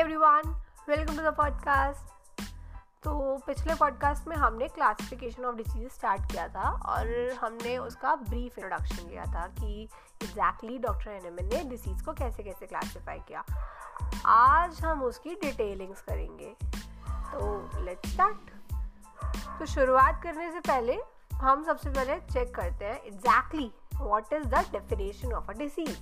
Everyone welcome to the podcast तो पिछले podcast में हमने क्लासिफिकेशन ऑफ़ डिसीज स्टार्ट किया था और हमने उसका ब्रीफ इंट्रोडक्शन लिया था कि एग्जैक्टली डॉक्टर एनएमएन ने डिसीज़ को कैसे कैसे क्लासीफाई किया। आज हम उसकी डिटेलिंग्स करेंगे। तो लेट्स स्टार्ट तो शुरुआत करने से पहले हम सबसे पहले चेक करते हैं exactly what is the definition of a disease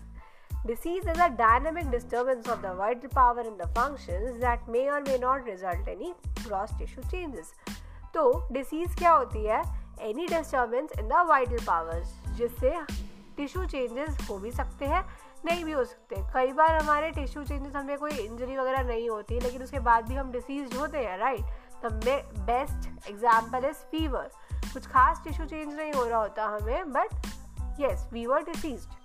Disease is a dynamic disturbance of the vital power in the functions that may or may not result any gross tissue changes. तो disease क्या होती है? Any disturbance in the vital powers जिससे tissue changes हो भी सकते हैं, नहीं भी हो सकते कई बार हमारे टिश्यू चेंजेस हमें कोई इंजरी वगैरह नहीं होती, लेकिन उसके बाद भी हम डिसीज होते हैं right the best example is fever कुछ खास टिश्यू चेंज नहीं हो रहा होता हमें but yes we were diseased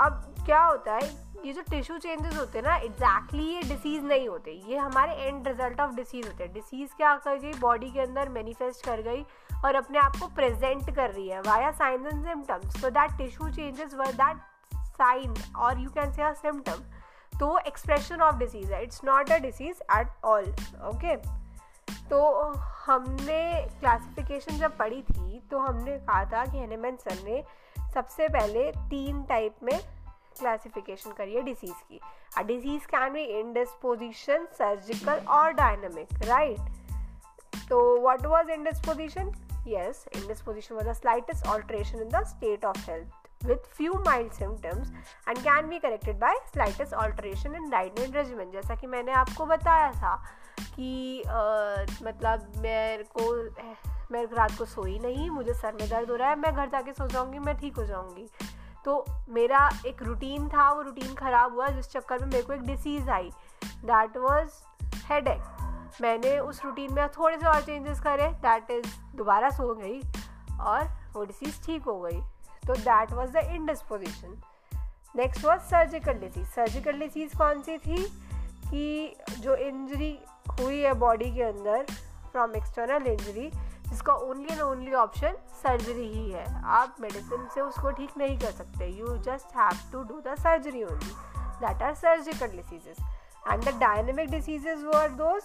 अब क्या होता है, ये जो टिश्यू चेंजेस होते हैं ना एग्जैक्टली ये डिसीज़ नहीं होते। ये हमारे एंड रिज़ल्ट ऑफ़ डिसीज़ होते हैं। डिसीज़ क्या कर गई? बॉडी के अंदर मैनिफेस्ट कर गई और अपने आप को प्रेजेंट कर रही है वाया साइन एंड सिम्टम्स तो that tissue changes were that sign और you can say a symptom तो एक्सप्रेशन ऑफ़ डिसीज़ है। It's not a disease at all okay तो हमने क्लासिफिकेशन जब पढ़ी थी तो हमने कहा था कि हेनेमैन सर ने सबसे पहले तीन टाइप में क्लासिफिकेशन करिए डिसीज की। Disease can be indisposition surgical और डायनेमिक राइट तो what was indisposition yes indisposition was the slightest alteration in the state of health with few mild symptoms and can be corrected by slightest alteration in diet and regimen जैसा कि मैंने आपको बताया था कि uh, मतलब मेरे को मैं रात को सोई नहीं मुझे सर में दर्द हो रहा है मैं घर जाके सो जाऊँगी मैं ठीक हो जाऊँगी। तो मेरा एक रूटीन था, वो रूटीन ख़राब हुआ, जिस चक्कर में मेरे को एक disease I. That was head एक मैंने उस रूटीन में थोड़े से और चेंजेस करे दैट इज़ दोबारा सो गई और वो डिसीज़ ठीक हो गई। तो that was the indisposition next was surgical disease surgical disease कौन सी थी? कि जो इंजरी हुई है बॉडी के अंदर फ्रॉम एक्सटर्नल इंजरी जिसका only and only option surgery ही है। आप मेडिसिन से उसको ठीक नहीं कर सकते। You just have to do the surgery only that are surgical diseases and the dynamic diseases were those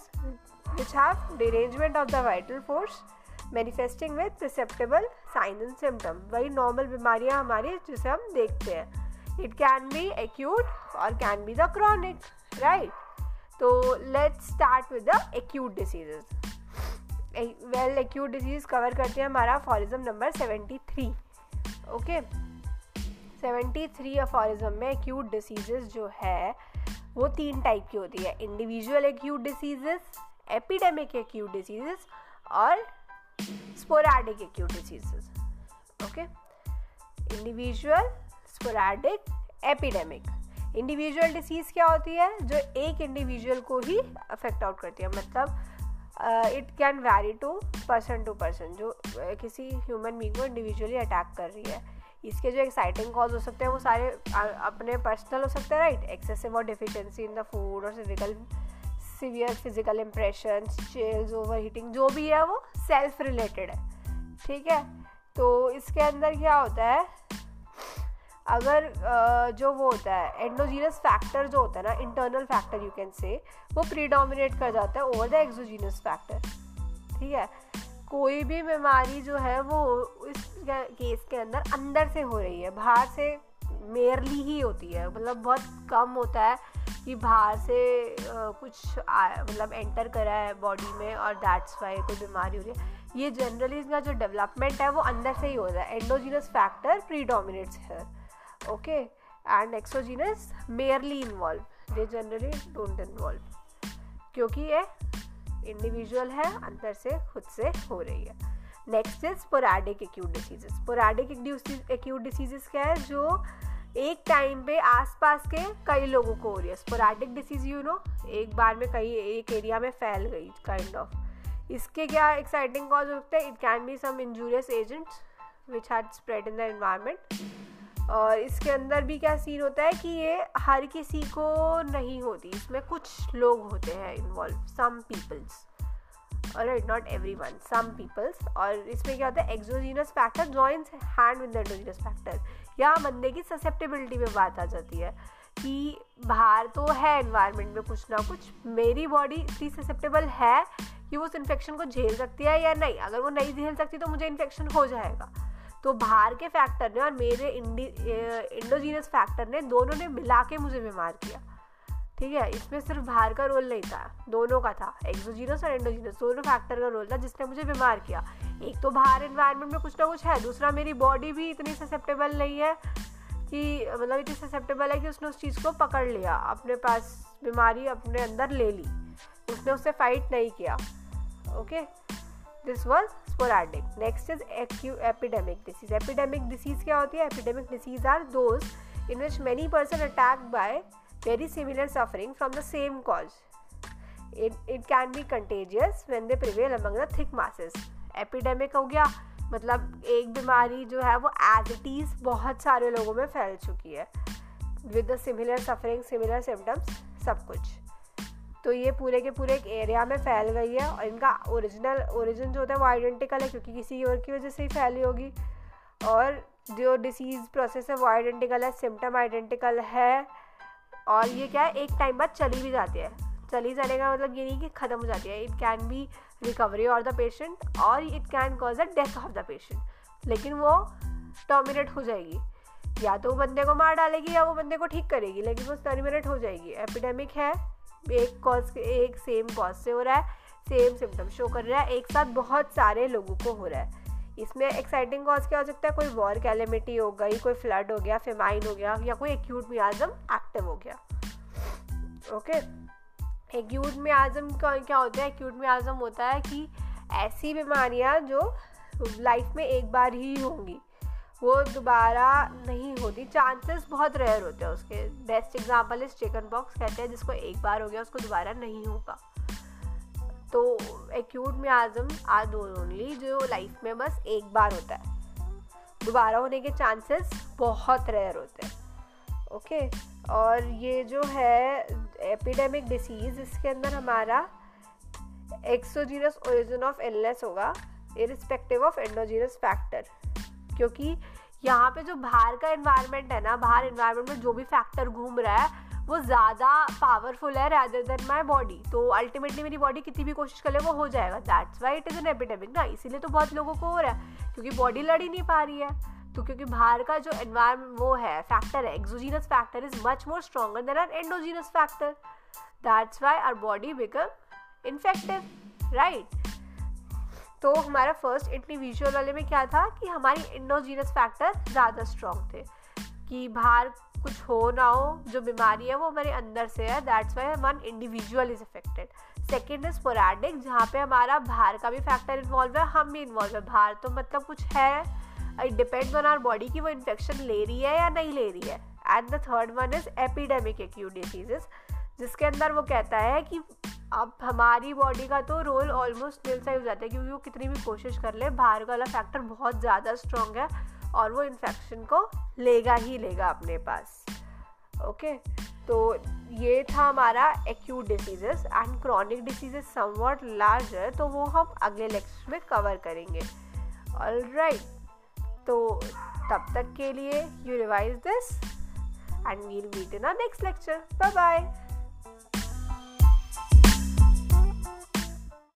which have derangement of the vital force manifesting with perceptible sign and symptom वही normal बीमारियाँ हमारी जिसे हम देखते हैं। It can be acute और can be the chronic right तो let's start with the acute diseases well acute disease cover करते हैं हमारा aphorism number seventy three okay seventy three aphorism में एक्यूट डिसीजेस जो है, वो तीन टाइप की होती है. Individual acute diseases epidemic acute diseases और sporadic acute diseases okay individual sporadic epidemic individual disease क्या होती है? जो एक इंडिविजुअल को ही अफेक्ट आउट करती है. मतलब it can vary to person to person जो uh, किसी ह्यूमन बींग को इंडिविजुअली अटैक कर रही है। इसके जो एक्साइटिंग कॉज हो सकते हैं वो सारे अपने पर्सनल हो सकते हैं राइट एक्सेसिव और डिफिशेंसी इन द फ़ूड और physical severe physical impression chills overheating जो भी है वो सेल्फ रिलेटेड है। ठीक है? तो इसके अंदर क्या होता है? अगर जो वो होता है एंडोजीनस फैक्टर जो होता है ना इंटरनल फैक्टर यू कैन से वो प्रीडोमिनेट कर जाता है ओवर द एक्सोजीनस फैक्टर ठीक है? कोई भी बीमारी जो है वो इस केस के अंदर अंदर से हो रही है, बाहर से मेयरली ही होती है। मतलब बहुत कम होता है कि बाहर से कुछ मतलब एंटर करा है बॉडी में और दैट्स वाई कोई बीमारी हो रही है। ये जनरली इसका जो डेवलपमेंट है वो अंदर से ही हो रहा है। एंडोजीनस फैक्टर प्रीडोमिनेट्स है okay? And exogenous, merely involve they generally don't involve. क्योंकि ये इंडिविजुअल है, अंदर से, खुद से हो रही है। Next is sporadic acute diseases sporadic acute diseases क्या है? जो एक टाइम पे आसपास के कई लोगों को हो रही है। स्पोराडिक डिसीज यू नो एक बार में कई, एक एरिया में फैल गई काइंड ऑफ़ इसके क्या एक्साइटिंग कॉज होते हैं? It can be some injurious agents which had spread in the environment और इसके अंदर भी क्या सीन होता है कि ये हर किसी को नहीं होती। इसमें कुछ लोग होते हैं involve some peoples right not every one some peoples और इसमें क्या होता है exogenous factor joins hand with endogenous factor यहाँ बंदे की ससेप्टेबिलिटी में बात आ जाती है कि बाहर तो है एनवायरनमेंट में कुछ ना कुछ, मेरी बॉडी इतनी ससेप्टेबल है कि वो उस इन्फेक्शन को झेल सकती है या नहीं। अगर वो नहीं झेल सकती तो मुझे इन्फेक्शन हो जाएगा। तो बाहर के फैक्टर ने और मेरे इंडोजीनियस फैक्टर ने दोनों ने मिला के मुझे बीमार किया। ठीक है, इसमें सिर्फ़ बाहर का रोल नहीं था, दोनों का था एक्सोजीनस और एंडोजीनस दोनों फैक्टर का रोल था जिसने मुझे बीमार किया। एक तो बाहर इन्वायरमेंट में कुछ ना कुछ है, दूसरा मेरी बॉडी भी इतनी ससेप्टेबल नहीं है कि मतलब इतनी ससेप्टेबल है कि उसने उस चीज़ को पकड़ लिया, अपने पास बीमारी अपने अंदर ले ली, उसने उससे फाइट नहीं किया okay this was sporadic next is epidemic disease epidemic disease क्या होती है? Epidemic disease are those in which many person attack by very similar suffering from the same cause it can be contagious when they prevail among the thick masses epidemic हो गया। मतलब एक बीमारी जो है वो एज इट इज़ बहुत सारे लोगों में फैल चुकी है। With the similar suffering similar symptoms सब कुछ। तो ये पूरे के पूरे एक एरिया में फैल गई है और इनका ओरिजिनल ओरिजिन जो होता है वो आइडेंटिकल है क्योंकि किसी और की वजह से ही फैली होगी। और जो डिसीज़ प्रोसेस है वो आइडेंटिकल है सिम्टम आइडेंटिकल है। और ये क्या है, एक टाइम बाद चली भी जाती है। चली जाने का मतलब ये नहीं कि ख़त्म हो जाती है। It can be recovery of the patient और it can cause a death of the patient लेकिन वो टर्मिनेट हो जाएगी। या तो वो बंदे को मार डालेगी या वो बंदे को ठीक करेगी, लेकिन वो टर्मिनेट हो जाएगी। एपिडेमिक है। एक कॉज एक सेम कॉज से हो रहा है सेम सिम्टम शो कर रहा है, एक साथ बहुत सारे लोगों को हो रहा है। इसमें एक्साइटिंग कॉज क्या हो सकता है? कोई वॉर कैलेमिटी हो गई, कोई फ्लड हो गया फेमाइन हो गया, या कोई एक्यूट मियाजम एक्टिव हो गया। ओके एक्यूट मियाजम क्या होता है? एक्यूट मियाजम होता है कि ऐसी बीमारियाँ जो लाइफ में एक बार ही होंगी। वो दोबारा नहीं होती। चांसेस बहुत रेयर होते हैं उसके। Best example is chicken pox कहते हैं, जिसको एक बार हो गया, उसको दोबारा नहीं होगा। तो एक्यूट में आज़म आर ओनली जो लाइफ में बस एक बार होता है। दोबारा होने के चांसेस बहुत रेयर होते हैं। ओके और ये जो है एपिडेमिक डिसीज़ इसके अंदर हमारा एक्सोजीनस ओरिजिन ऑफ़ इलनेस होगा इरिस्पेक्टिव ऑफ़ एंडोजीनस फैक्टर क्योंकि यहाँ पे जो बाहर का इन्वायरमेंट है ना, बाहर इन्वायरमेंट में जो भी फैक्टर घूम रहा है, वो ज़्यादा पावरफुल है रैदर देन माई बॉडी तो अल्टीमेटली मेरी बॉडी कितनी भी कोशिश कर ले, वो हो जाएगा. That's why it is an epidemic ना. इसीलिए तो बहुत लोगों को हो रहा है, क्योंकि बॉडी लड़ ही नहीं पा रही है. तो क्योंकि बाहर का जो एनवायरमेंट वो है फैक्टर है exogenous factor is much more stronger than our endogenous factor that's why our body become infective right तो हमारा फ़र्स्ट इंडिविजुअल वाले में क्या था कि हमारी इंडोजीनस फैक्टर ज़्यादा स्ट्रॉन्ग थे, कि बाहर कुछ हो ना हो, जो बीमारी है वो हमारे अंदर से है that's why one individual is affected second is sporadic जहाँ पे हमारा बाहर का भी फैक्टर इन्वॉल्व है, हम भी इन्वॉल्व है। बाहर तो मतलब कुछ है it depends on our body की वो इन्फेक्शन ले रही है या नहीं ले रही है। And the third one is epidemic acute diseases जिसके अंदर वो कहता है कि अब हमारी बॉडी का तो रोल ऑलमोस्ट दिल सा ही हो जाता है, क्योंकि वो कितनी भी कोशिश कर ले, बाहर वाला फैक्टर बहुत ज़्यादा स्ट्रॉन्ग है और वो इन्फेक्शन को लेगा ही लेगा अपने पास। ओके तो ये था हमारा acute diseases and chronic diseases somewhat है तो वो हम अगले लेक्चर में कवर करेंगे। ऑल राइट तो तब तक के लिए you revise this and we'll meet in next lecture bye bye